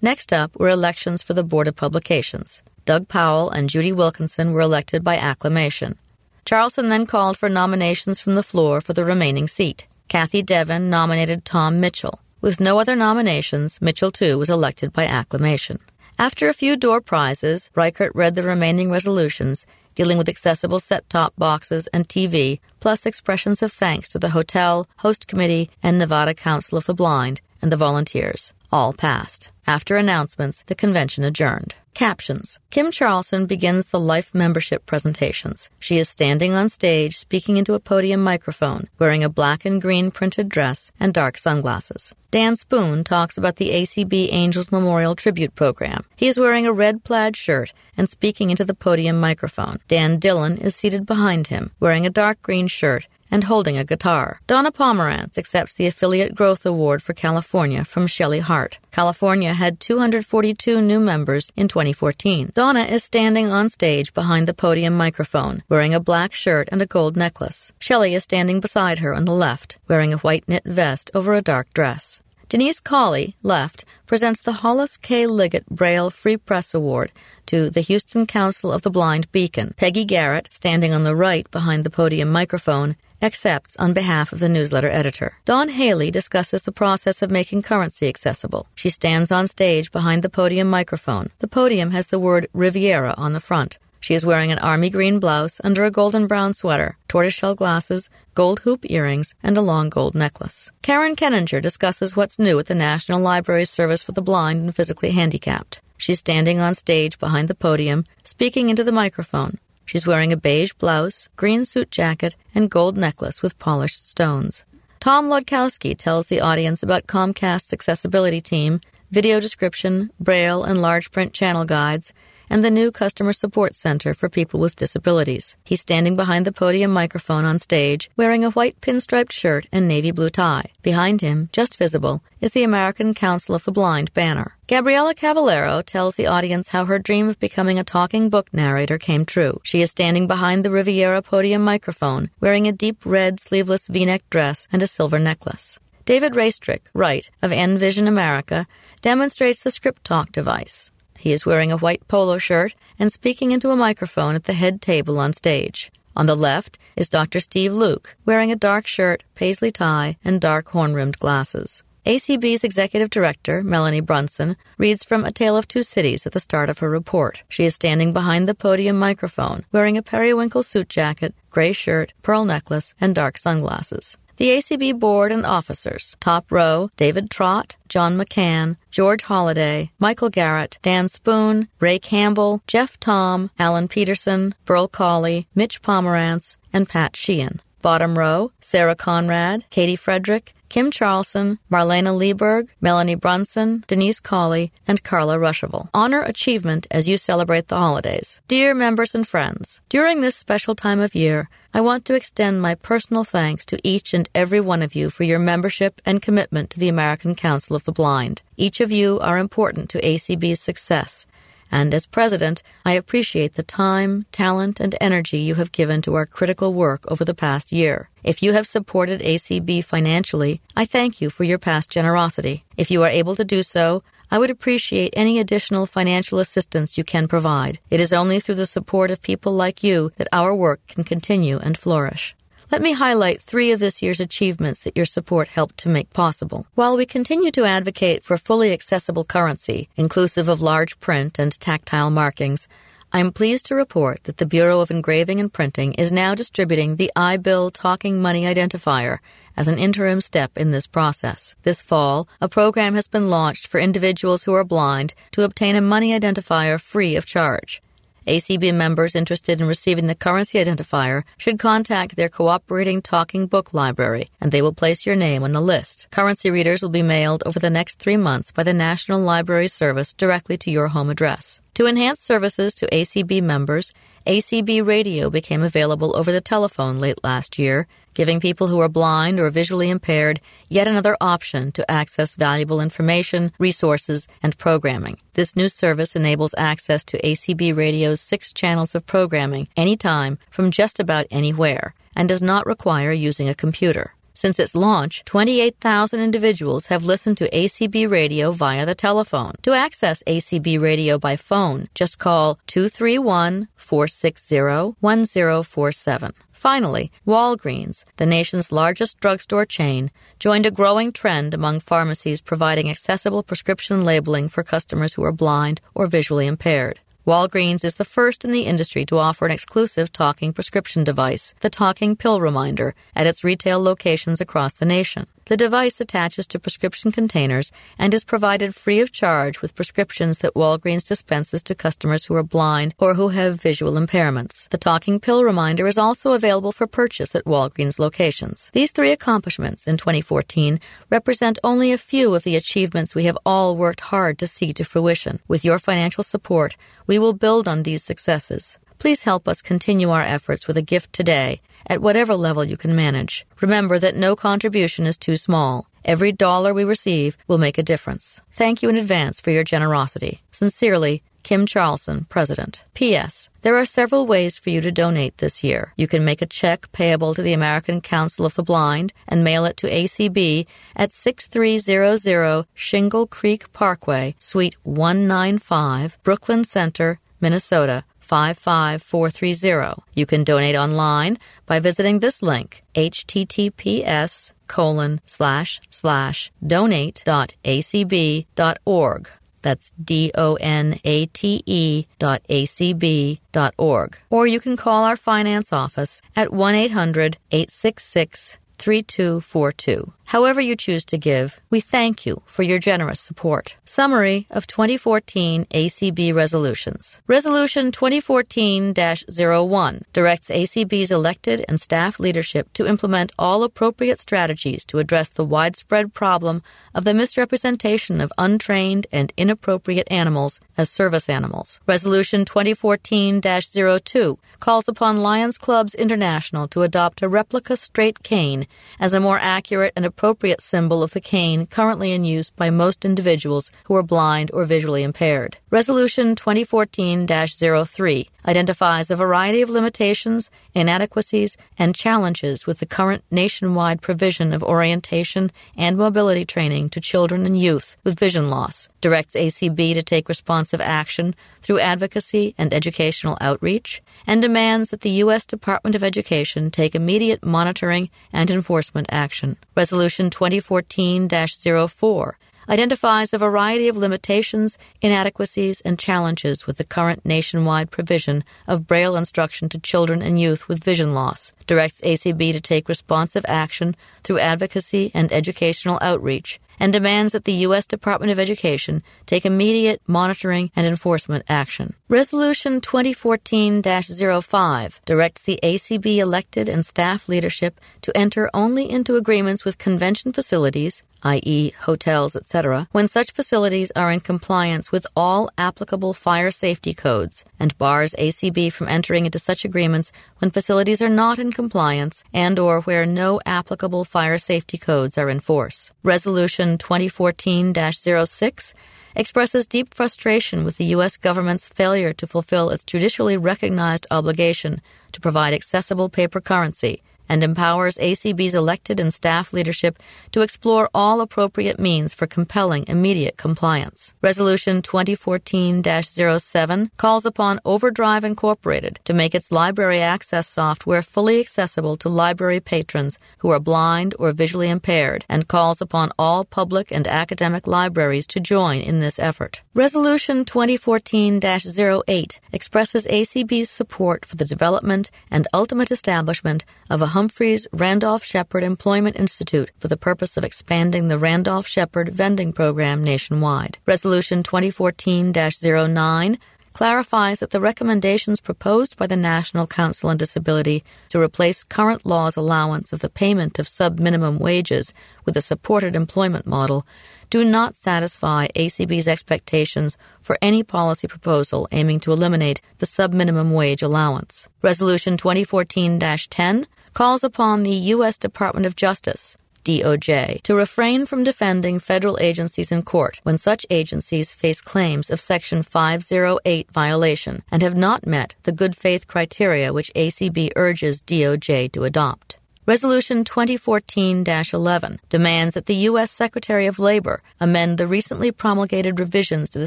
Next up were elections for the Board of Publications. Doug Powell and Judy Wilkinson were elected by acclamation. Charlson then called for nominations from the floor for the remaining seat. Kathy Devon nominated Tom Mitchell. With no other nominations, Mitchell too was elected by acclamation. After a few door prizes, Reichert read the remaining resolutions dealing with accessible set top boxes and TV, plus expressions of thanks to the hotel, host committee, and Nevada Council of the Blind and the volunteers. All passed. After announcements, the convention adjourned. Captions. Kim Charlson begins the Life membership presentations. She is standing on stage speaking into a podium microphone, wearing a black and green printed dress and dark sunglasses. Dan Spoon talks about the ACB Angels Memorial Tribute Program. He is wearing a red plaid shirt and speaking into the podium microphone. Dan Dillon is seated behind him, wearing a dark green shirt and holding a guitar. Donna Pomerantz accepts the Affiliate Growth Award for California from Shelley Hart. California had 242 new members in 2014. Donna is standing on stage behind the podium microphone, wearing a black shirt and a gold necklace. Shelley is standing beside her on the left, wearing a white knit vest over a dark dress. Denise Colley, left, presents the Hollis K. Liggett Braille Free Press Award to the Houston Council of the Blind Beacon. Peggy Garrett, standing on the right behind the podium microphone, accepts on behalf of the newsletter editor. Dawn Haley discusses the process of making currency accessible. She stands on stage behind the podium microphone. The podium has the word Riviera on the front. She is wearing an army green blouse under a golden brown sweater, tortoiseshell glasses, gold hoop earrings, and a long gold necklace. Karen Keninger discusses what's new at the National Library Service for the Blind and Physically Handicapped. She's standing on stage behind the podium, speaking into the microphone. She's wearing a beige blouse, green suit jacket, and gold necklace with polished stones. Tom Wlodkowski tells the audience about Comcast's accessibility team, video description, braille and large print channel guides, and the new Customer Support Center for people with disabilities. He's standing behind the podium microphone on stage, wearing a white pinstriped shirt and navy blue tie. Behind him, just visible, is the American Council of the Blind banner. Gabriella Cavallero tells the audience how her dream of becoming a talking book narrator came true. She is standing behind the Riviera podium microphone, wearing a deep red sleeveless v-neck dress and a silver necklace. David Raistrick, right, of Envision America, demonstrates the ScripTalk device. He is wearing a white polo shirt and speaking into a microphone at the head table on stage. On the left is Dr. Steve Luke, wearing a dark shirt, paisley tie, and dark horn rimmed glasses. ACB's executive director, Melanie Brunson, reads from A Tale of Two Cities at the start of her report. She is standing behind the podium microphone, wearing a periwinkle suit jacket, gray shirt, pearl necklace, and dark sunglasses. The ACB board and officers, top row, David Trott, John McCann, George Holliday, Michael Garrett, Dan Spoon, Ray Campbell, Jeff Tom, Alan Peterson, Burl Colley, Mitch Pomerantz, and Pat Sheehan. Bottom row, Sarah Conrad, Katie Frederick, Kim Charlson, Marlena Lieberg, Melanie Brunson, Denise Colley, and Carla Ruschival. Honor achievement as you celebrate the holidays. Dear members and friends, during this special time of year, I want to extend my personal thanks to each and every one of you for your membership and commitment to the American Council of the Blind. Each of you are important to ACB's success And as president, I appreciate the time, talent, and energy you have given to our critical work over the past year. If you have supported ACB financially, I thank you for your past generosity. If you are able to do so, I would appreciate any additional financial assistance you can provide. It is only through the support of people like you that our work can continue and flourish. Let me highlight three of this year's achievements that your support helped to make possible. While we continue to advocate for fully accessible currency, inclusive of large print and tactile markings, I am pleased to report that the Bureau of Engraving and Printing is now distributing the iBill Talking Money Identifier as an interim step in this process. This fall, a program has been launched for individuals who are blind to obtain a money identifier free of charge. ACB members interested in receiving the currency identifier should contact their cooperating talking book library, and they will place your name on the list. Currency readers will be mailed over the next three months by the National Library Service directly to your home address. To enhance services to ACB members, ACB Radio became available over the telephone late last year, giving people who are blind or visually impaired yet another option to access valuable information, resources, and programming. This new service enables access to ACB Radio's six channels of programming anytime from just about anywhere and does not require using a computer. Since its launch, 28,000 individuals have listened to ACB radio via the telephone. To access ACB radio by phone, just call 231 460 1047. Finally, Walgreens, the nation's largest drugstore chain, joined a growing trend among pharmacies providing accessible prescription labeling for customers who are blind or visually impaired. Walgreens is the first in the industry to offer an exclusive talking prescription device, the Talking Pill Reminder, at its retail locations across the nation. The device attaches to prescription containers and is provided free of charge with prescriptions that Walgreens dispenses to customers who are blind or who have visual impairments. The talking pill reminder is also available for purchase at Walgreens locations. These three accomplishments in 2014 represent only a few of the achievements we have all worked hard to see to fruition. With your financial support, we will build on these successes. Please help us continue our efforts with a gift today at whatever level you can manage. Remember that no contribution is too small. Every dollar we receive will make a difference. Thank you in advance for your generosity. Sincerely, Kim Charlson, President. P.S. There are several ways for you to donate this year. You can make a check payable to the American Council of the Blind and mail it to ACB at 6300 Shingle Creek Parkway, Suite 195, Brooklyn Center, Minnesota 55430. You can donate online by visiting this link, https colon slash slash donate.acb.org. That's D-O-N-A-T-E dot A-C-B dot org. Or you can call our finance office at 1-800-866 3242. However you choose to give, we thank you for your generous support. Summary of 2014 ACB resolutions. Resolution 2014-01 directs ACB's elected and staff leadership to implement all appropriate strategies to address the widespread problem of the misrepresentation of untrained and inappropriate animals as service animals. Resolution 2014-02 calls upon Lions Clubs International to adopt a replica straight cane as a more accurate and appropriate symbol of the cane currently in use by most individuals who are blind or visually impaired. Resolution 2014-03 identifies a variety of limitations, inadequacies, and challenges with the current nationwide provision of orientation and mobility training to children and youth with vision loss, directs ACB to take responsive action through advocacy and educational outreach, and demands that the U.S. Department of Education take immediate monitoring and enforcement action. Resolution 2014 04 identifies a variety of limitations, inadequacies, and challenges with the current nationwide provision of Braille instruction to children and youth with vision loss, directs ACB to take responsive action through advocacy and educational outreach, and demands that the U.S. Department of Education take immediate monitoring and enforcement action. Resolution 2014 05 directs the ACB elected and staff leadership to enter only into agreements with convention facilities, i.e., hotels, etc., when such facilities are in compliance with all applicable fire safety codes, and bars ACB from entering into such agreements when facilities are not in compliance and or where no applicable fire safety codes are in force. Resolution 2014 06 expresses deep frustration with the U.S. government's failure to fulfill its judicially recognized obligation to provide accessible paper currency and empowers ACB's elected and staff leadership to explore all appropriate means for compelling immediate compliance. Resolution 2014-07 calls upon Overdrive Incorporated to make its library access software fully accessible to library patrons who are blind or visually impaired and calls upon all public and academic libraries to join in this effort. Resolution 2014-08 expresses ACB's support for the development and ultimate establishment of a Humphreys Randolph Sheppard Employment Institute for the purpose of expanding the Randolph Sheppard vending program nationwide. Resolution 2014 09 clarifies that the recommendations proposed by the National Council on Disability to replace current law's allowance of the payment of sub-minimum wages with a supported employment model do not satisfy ACB's expectations for any policy proposal aiming to eliminate the sub-minimum wage allowance. Resolution 2014-10 calls upon the U.S. Department of Justice DOJ, to refrain from defending federal agencies in court when such agencies face claims of Section 508 violation and have not met the good faith criteria which ACB urges DOJ to adopt. Resolution 2014 11 demands that the U.S. Secretary of Labor amend the recently promulgated revisions to the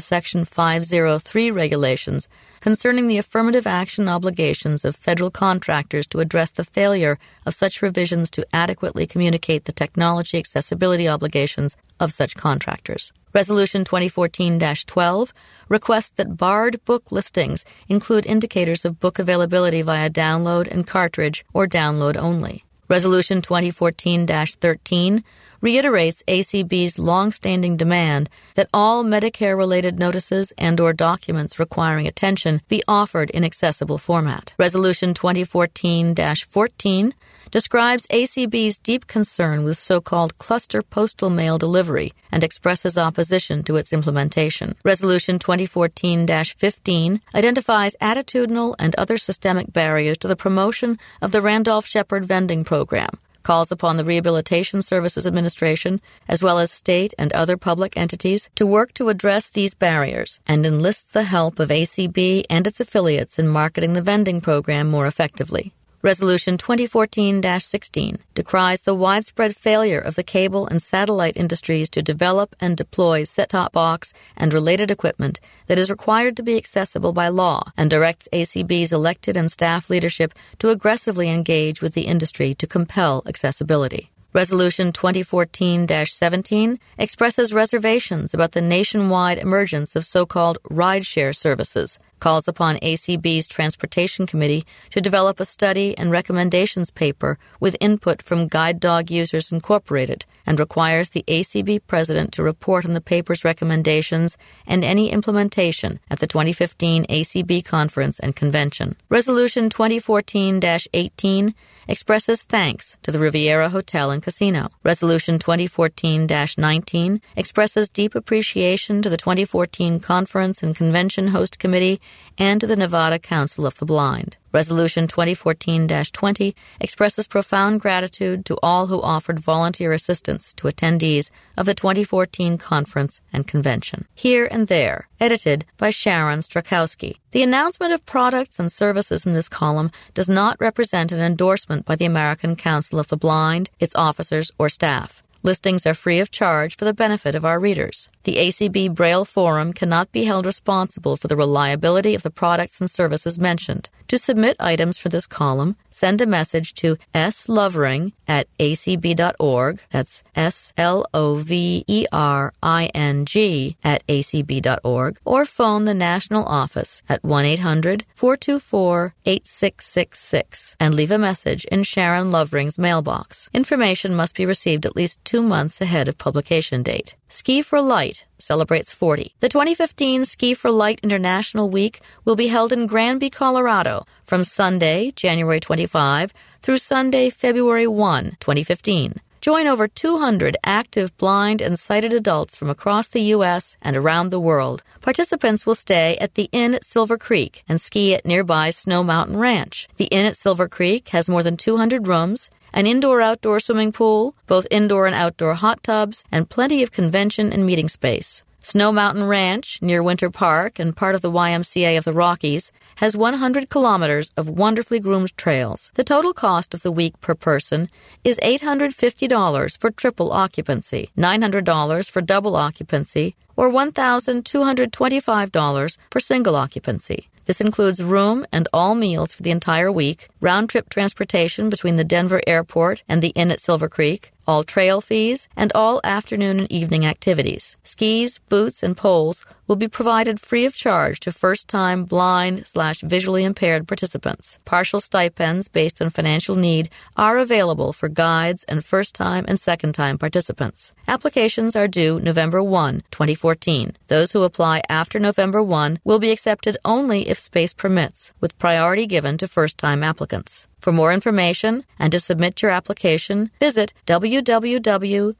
Section 503 regulations concerning the affirmative action obligations of federal contractors to address the failure of such revisions to adequately communicate the technology accessibility obligations of such contractors. Resolution 2014 12 requests that BARD book listings include indicators of book availability via download and cartridge or download only. Resolution 2014 13 reiterates ACB's long-standing demand that all Medicare-related notices and or documents requiring attention be offered in accessible format. Resolution 2014-14 describes ACB's deep concern with so-called cluster postal mail delivery and expresses opposition to its implementation. Resolution 2014-15 identifies attitudinal and other systemic barriers to the promotion of the Randolph Sheppard vending program calls upon the Rehabilitation Services Administration, as well as state and other public entities, to work to address these barriers and enlists the help of ACB and its affiliates in marketing the vending program more effectively. Resolution 2014 16 decries the widespread failure of the cable and satellite industries to develop and deploy set top box and related equipment that is required to be accessible by law and directs ACB's elected and staff leadership to aggressively engage with the industry to compel accessibility. Resolution 2014 17 expresses reservations about the nationwide emergence of so called rideshare services, calls upon ACB's Transportation Committee to develop a study and recommendations paper with input from Guide Dog Users Incorporated, and requires the ACB president to report on the paper's recommendations and any implementation at the 2015 ACB conference and convention. Resolution 2014 18 expresses thanks to the Riviera Hotel and Casino. Resolution 2014 19 expresses deep appreciation to the 2014 Conference and Convention Host Committee and to the Nevada Council of the Blind. Resolution 2014 20 expresses profound gratitude to all who offered volunteer assistance to attendees of the 2014 conference and convention. Here and There, edited by Sharon Strakowski. The announcement of products and services in this column does not represent an endorsement by the American Council of the Blind, its officers, or staff. Listings are free of charge for the benefit of our readers. The ACB Braille Forum cannot be held responsible for the reliability of the products and services mentioned. To submit items for this column, send a message to slovering at acb.org. That's S L O V E R I N G at acb.org. Or phone the national office at 1 800 424 8666 and leave a message in Sharon Lovering's mailbox. Information must be received at least two months ahead of publication date. Ski for Light celebrates 40. The 2015 Ski for Light International Week will be held in Granby, Colorado from Sunday, January 25 through Sunday, February 1, 2015. Join over 200 active blind and sighted adults from across the U.S. and around the world. Participants will stay at the Inn at Silver Creek and ski at nearby Snow Mountain Ranch. The Inn at Silver Creek has more than 200 rooms an indoor outdoor swimming pool, both indoor and outdoor hot tubs, and plenty of convention and meeting space. Snow Mountain Ranch, near Winter Park and part of the YMCA of the Rockies, has 100 kilometers of wonderfully groomed trails. The total cost of the week per person is $850 for triple occupancy, $900 for double occupancy, or $1,225 for single occupancy. This includes room and all meals for the entire week, round trip transportation between the Denver airport and the inn at Silver Creek, all trail fees, and all afternoon and evening activities. Skis, boots, and poles will be provided free of charge to first-time blind slash visually impaired participants. Partial stipends based on financial need are available for guides and first-time and second-time participants. Applications are due November 1, 2014. Those who apply after November 1 will be accepted only if space permits, with priority given to first-time applicants. For more information and to submit your application, visit www.sfl.org.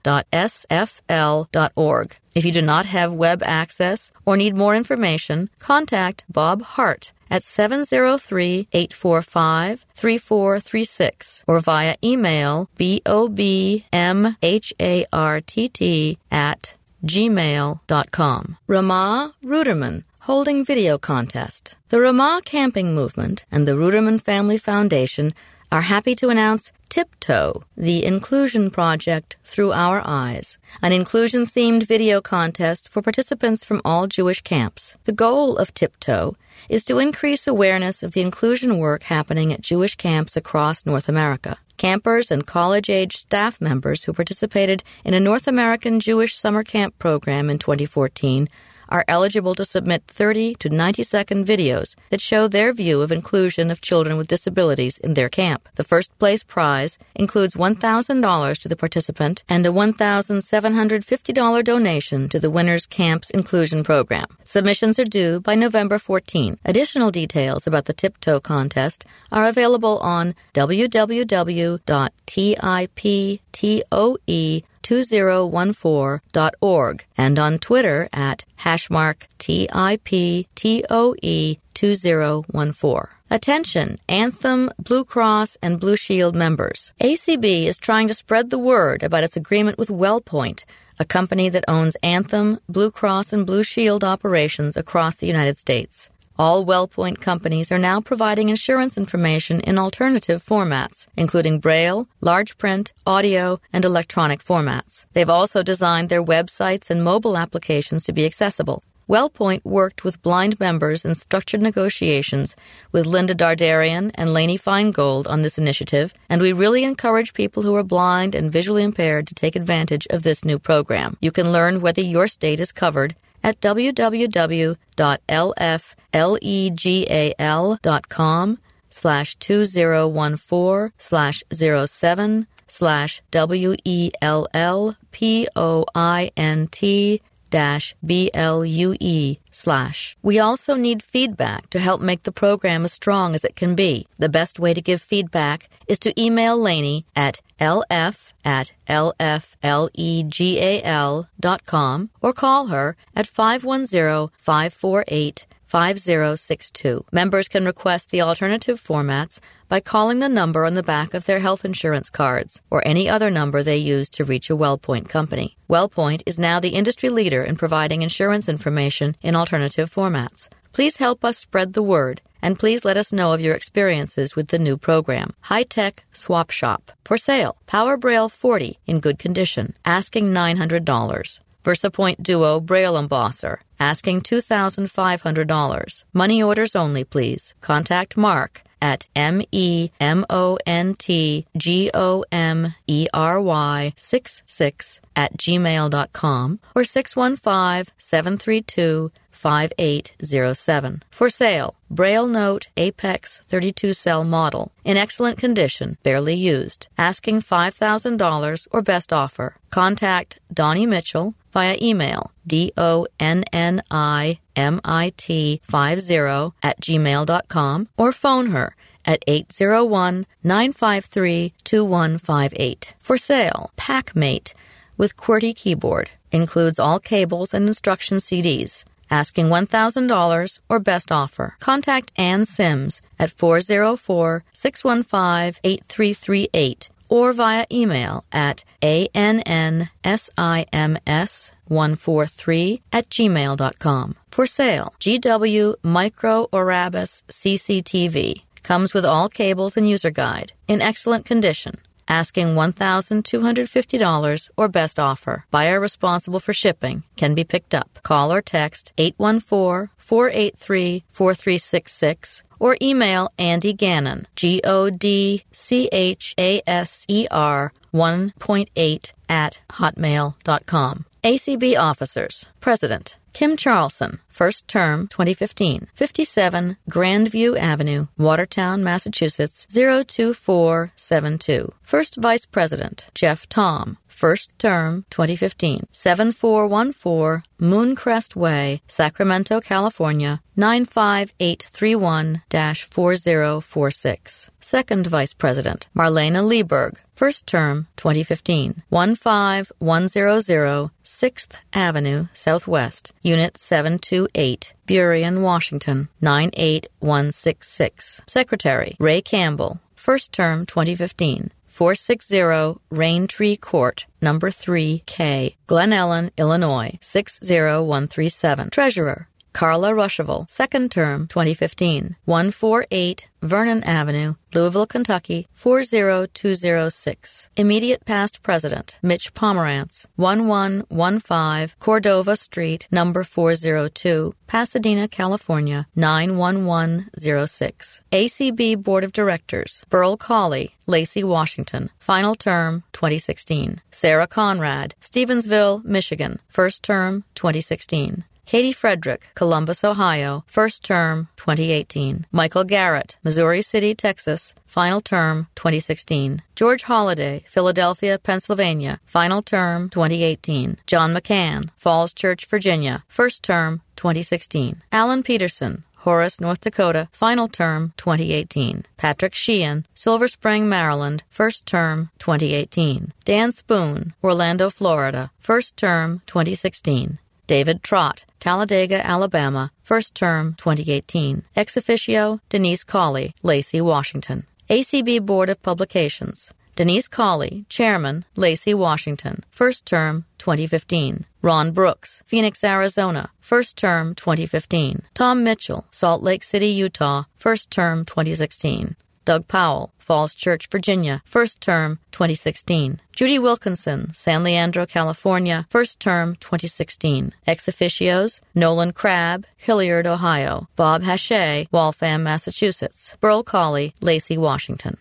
If you do not have web access or need more information, contact Bob Hart at 703-845-3436 or via email bobmhartt at gmail.com. Ramah Ruderman holding video contest. The Ramah Camping Movement and the Ruderman Family Foundation are happy to announce Tiptoe, the Inclusion Project Through Our Eyes, an inclusion themed video contest for participants from all Jewish camps. The goal of Tiptoe is to increase awareness of the inclusion work happening at Jewish camps across North America. Campers and college age staff members who participated in a North American Jewish summer camp program in 2014 are eligible to submit 30 to 90 second videos that show their view of inclusion of children with disabilities in their camp. The first place prize includes $1,000 to the participant and a $1,750 donation to the winner's camp's inclusion program. Submissions are due by November 14. Additional details about the Tiptoe contest are available on www.tiptoe 2014.org and on Twitter at hashmark TIPTOE 2014. Attention, Anthem, Blue Cross, and Blue Shield members. ACB is trying to spread the word about its agreement with WellPoint, a company that owns Anthem, Blue Cross, and Blue Shield operations across the United States. All WellPoint companies are now providing insurance information in alternative formats, including Braille, large print, audio, and electronic formats. They've also designed their websites and mobile applications to be accessible. WellPoint worked with blind members in structured negotiations with Linda Dardarian and Lainey Feingold on this initiative, and we really encourage people who are blind and visually impaired to take advantage of this new program. You can learn whether your state is covered at www.lflegal.com slash 2014 slash 07 slash W-E-L-L-P-O-I-N-T B-L-U-E slash. We also need feedback to help make the program as strong as it can be. The best way to give feedback is to email Lainey at lf at lflegal dot com or call her at 510 548 5062. Members can request the alternative formats by calling the number on the back of their health insurance cards or any other number they use to reach a WellPoint company. WellPoint is now the industry leader in providing insurance information in alternative formats. Please help us spread the word and please let us know of your experiences with the new program. High Tech Swap Shop. For sale. Power Braille 40 in good condition. Asking $900. VersaPoint Duo Braille Embosser. Asking $2,500. Money orders only, please. Contact Mark at M E M O N T G O M E R Y 66 at gmail.com or 615 732 5807. For sale, Braille Note Apex 32 cell model. In excellent condition, barely used. Asking $5,000 or best offer. Contact Donnie Mitchell via email D-O-N-N-I-M-I-T 50 at gmail.com or phone her at 801-953-2158. For sale, PAC Mate with QWERTY keyboard. Includes all cables and instruction CDs asking $1,000 or best offer. Contact Ann Sims at 404 615 8338 or via email at annsims143 at gmail.com. For sale, GW Micro Orabis CCTV comes with all cables and user guide in excellent condition. Asking $1,250 or best offer. Buyer responsible for shipping can be picked up. Call or text 814 483 4366 or email Andy Gannon, G O D C H A S E R 1.8 at hotmail.com. ACB Officers, President, Kim Charlson, first term 2015, 57 Grandview Avenue, Watertown, Massachusetts 02472. First Vice President, Jeff Tom, first term 2015, 7414 Mooncrest Way, Sacramento, California 95831 4046. Second Vice President, Marlena Lieberg, First term 2015 15100 6th Avenue Southwest Unit 728 Burien, Washington 98166 Secretary Ray Campbell First term 2015 460 Raintree Court, number 3K, Glen Ellyn, Illinois 60137. Treasurer Carla Ruschival, second term 2015, 148 Vernon Avenue, Louisville, Kentucky 40206. Immediate past president Mitch Pomerantz, 1115 Cordova Street, number 402, Pasadena, California 91106. ACB Board of Directors Burl Colley, Lacey, Washington. Final term 2016. Sarah Conrad, Stevensville, Michigan. First term 2016. Katie Frederick, Columbus, Ohio, first term 2018. Michael Garrett, Missouri City, Texas, final term 2016. George Holliday, Philadelphia, Pennsylvania, final term 2018. John McCann, Falls Church, Virginia, first term 2016. Alan Peterson, Horace, North Dakota, final term 2018. Patrick Sheehan, Silver Spring, Maryland, first term 2018. Dan Spoon, Orlando, Florida, first term 2016. David Trott, Talladega, Alabama, first term 2018. Ex officio, Denise Colley, Lacey, Washington. ACB Board of Publications. Denise Colley, Chairman, Lacey, Washington, first term 2015. Ron Brooks, Phoenix, Arizona, first term 2015. Tom Mitchell, Salt Lake City, Utah, first term 2016. Doug Powell, Falls Church, Virginia, first term 2016. Judy Wilkinson, San Leandro, California, first term 2016. Ex officios, Nolan Crabb, Hilliard, Ohio. Bob Hachey, Waltham, Massachusetts. Burl Colley, Lacey, Washington.